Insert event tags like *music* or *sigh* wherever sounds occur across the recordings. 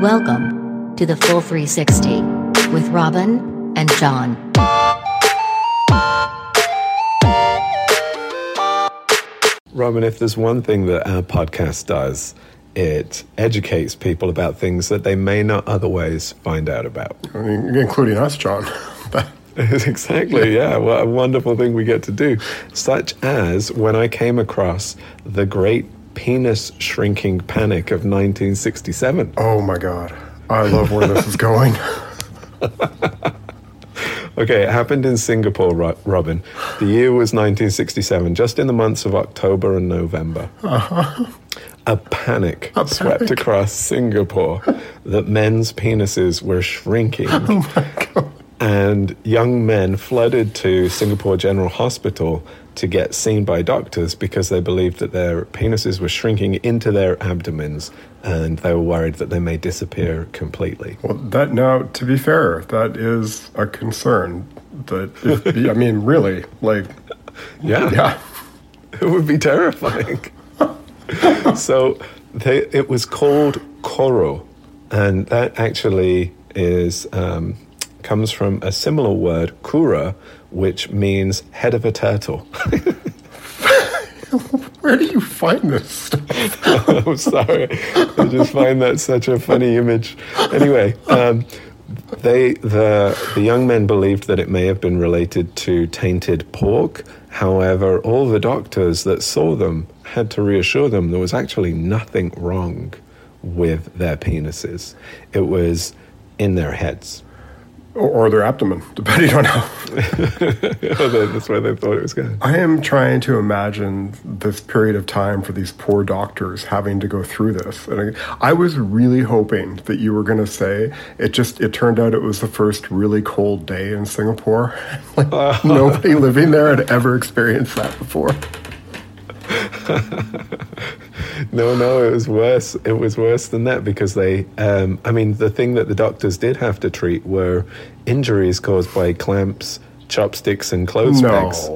Welcome to the Full 360 with Robin and John. Robin, if there's one thing that our podcast does, it educates people about things that they may not otherwise find out about. I mean, including us, John. *laughs* *laughs* exactly, yeah. What a wonderful thing we get to do. Such as when I came across the great penis shrinking panic of 1967. Oh my God. I love where this is going. *laughs* Okay, it happened in Singapore, Robin. The year was 1967, just in the months of October and November. Uh-huh. A panic A swept panic. across Singapore that men's penises were shrinking. *laughs* oh my God. and young men flooded to Singapore General Hospital to get seen by doctors because they believed that their penises were shrinking into their abdomens and they were worried that they may disappear completely. Well, that now, to be fair, that is a concern. That if, *laughs* I mean, really, like, Yeah. yeah. *laughs* It would be terrifying. *laughs* so they, it was called Koro, and that actually is um, comes from a similar word, kura, which means head of a turtle. *laughs* Where do you find this stuff? *laughs* I'm sorry, I just find that such a funny image. Anyway, um, they the the young men believed that it may have been related to tainted pork. However, all the doctors that saw them had to reassure them there was actually nothing wrong with their penises. It was in their heads. Or, their abdomen, *laughs* depending on how. *laughs* Oh, that's why they thought it was good. I am trying to imagine this period of time for these poor doctors having to go through this. And I, I was really hoping that you were going to say it just, it turned out it was the first really cold day in Singapore. *laughs* like, nobody living there had ever experienced that before. No, no, it was worse. It was worse than that because they, um, I mean, the thing that the doctors did have to treat were injuries caused by clamps, chopsticks, and clothes No. pegs.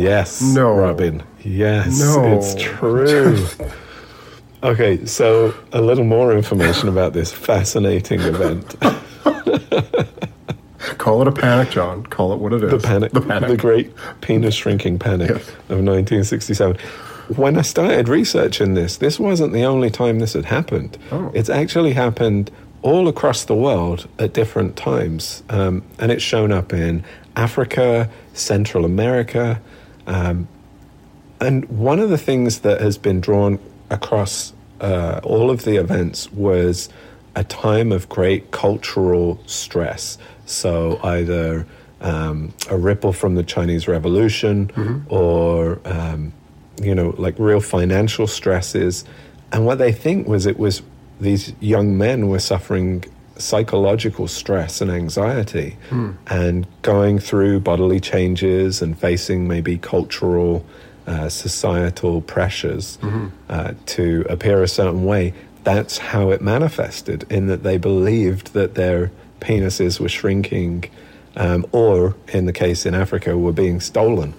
Yes, No. Robin. Yes, No. it's true. *laughs* okay, so a little more information about this fascinating event. *laughs* Call it a panic, John. Call it what it is. The panic, The panic. the great penis shrinking panic Yes. of 1967. When I started researching this, this wasn't the only time this had happened. Oh. It's actually happened all across the world at different times, um, and it's shown up in Africa, Central America, um, and one of the things that has been drawn across uh, all of the events was a time of great cultural stress. So either um, a ripple from the Chinese Revolution or, um, you know, like real financial stresses. And what they think was it was these young men were suffering psychological stress and anxiety and going through bodily changes and facing maybe cultural uh, societal pressures uh, to appear a certain way. That's how it manifested in that they believed that their penises were shrinking um, or in the case in africa were being stolen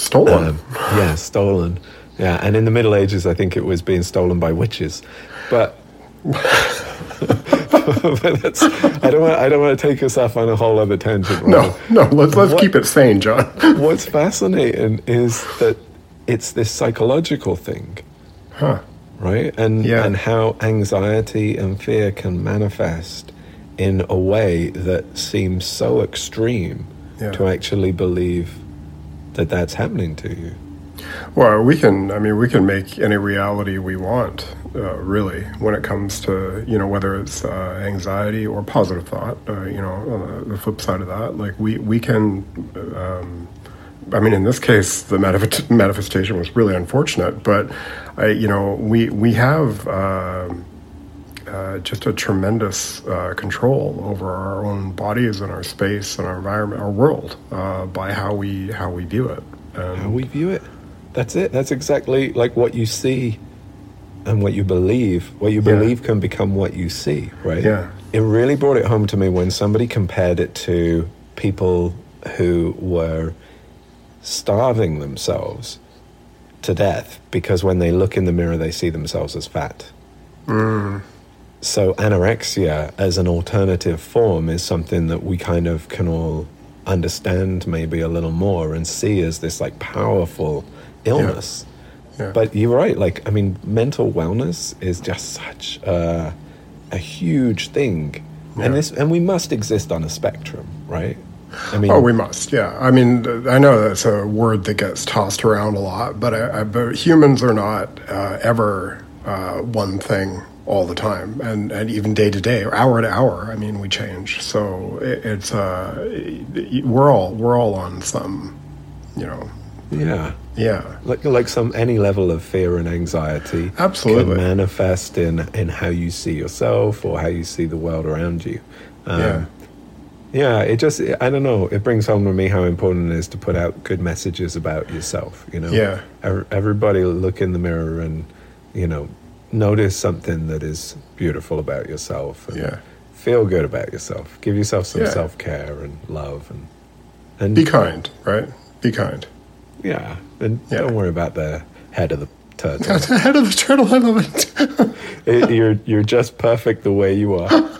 Stolen. um, yeah, stolen. Yeah, and in the Middle Ages, I think it was being stolen by witches. But, *laughs* but that's, I don't want. I don't want to take us off on a whole other tangent. no, no, let's, let's What- keep it sane, John. *laughs* What's fascinating is that it's this psychological thing, Huh. right? And Yeah. and how anxiety and fear can manifest in a way that seems so extreme Yeah. to actually believe that that's happening to you. Well, we can. I mean, we can make any reality we want, uh, really, when it comes to you know whether it's uh, anxiety or positive thought. Uh, you know, the, flip side of that, like we we can. Um, I mean, in this case, the manifest- manifestation was really unfortunate, but I, you know, we we have. um uh, just a tremendous uh, control over our own bodies and our space and our environment, our world, uh, by how we how we view it. And how we view it. That's it. That's exactly like what you see and what you believe. What you Yeah. believe can become what you see, right? Yeah. It really brought it home to me when somebody compared it to people who were starving themselves to death because when they look in the mirror, they see themselves as fat. So anorexia as an alternative form is something that we kind of can all understand maybe a little more and see as this like powerful illness. Yeah. Yeah. But you're right. Like, I mean, mental wellness is just such a, a huge thing, Yeah. and this, and we must exist on a spectrum, right? I mean, Oh, we must. Yeah. I mean, I know that's a word that gets tossed around a lot, but, I, I, but humans are not uh, ever uh, one thing all the time, and, and even day to day, or hour to hour. I mean, we change. So it, it's uh, we're all we're all on some, you know, yeah. yeah, Like, like some any level of fear and anxiety Absolutely. can manifest in in how you see yourself or how you see the world around you. Um, yeah, Yeah, it just, I don't know, it brings home to me how important it is to put out good messages about yourself, you know? Yeah. Everybody look in the mirror and, you know, notice something that is beautiful about yourself. And Yeah. Feel good about yourself. Give yourself some Yeah. self care and love and, and be kind, right? Be kind. yeah, and Yeah. don't worry about the head of the turtle. *laughs* The head of the turtle. I love it. It- you're, you're just perfect the way you are. *laughs*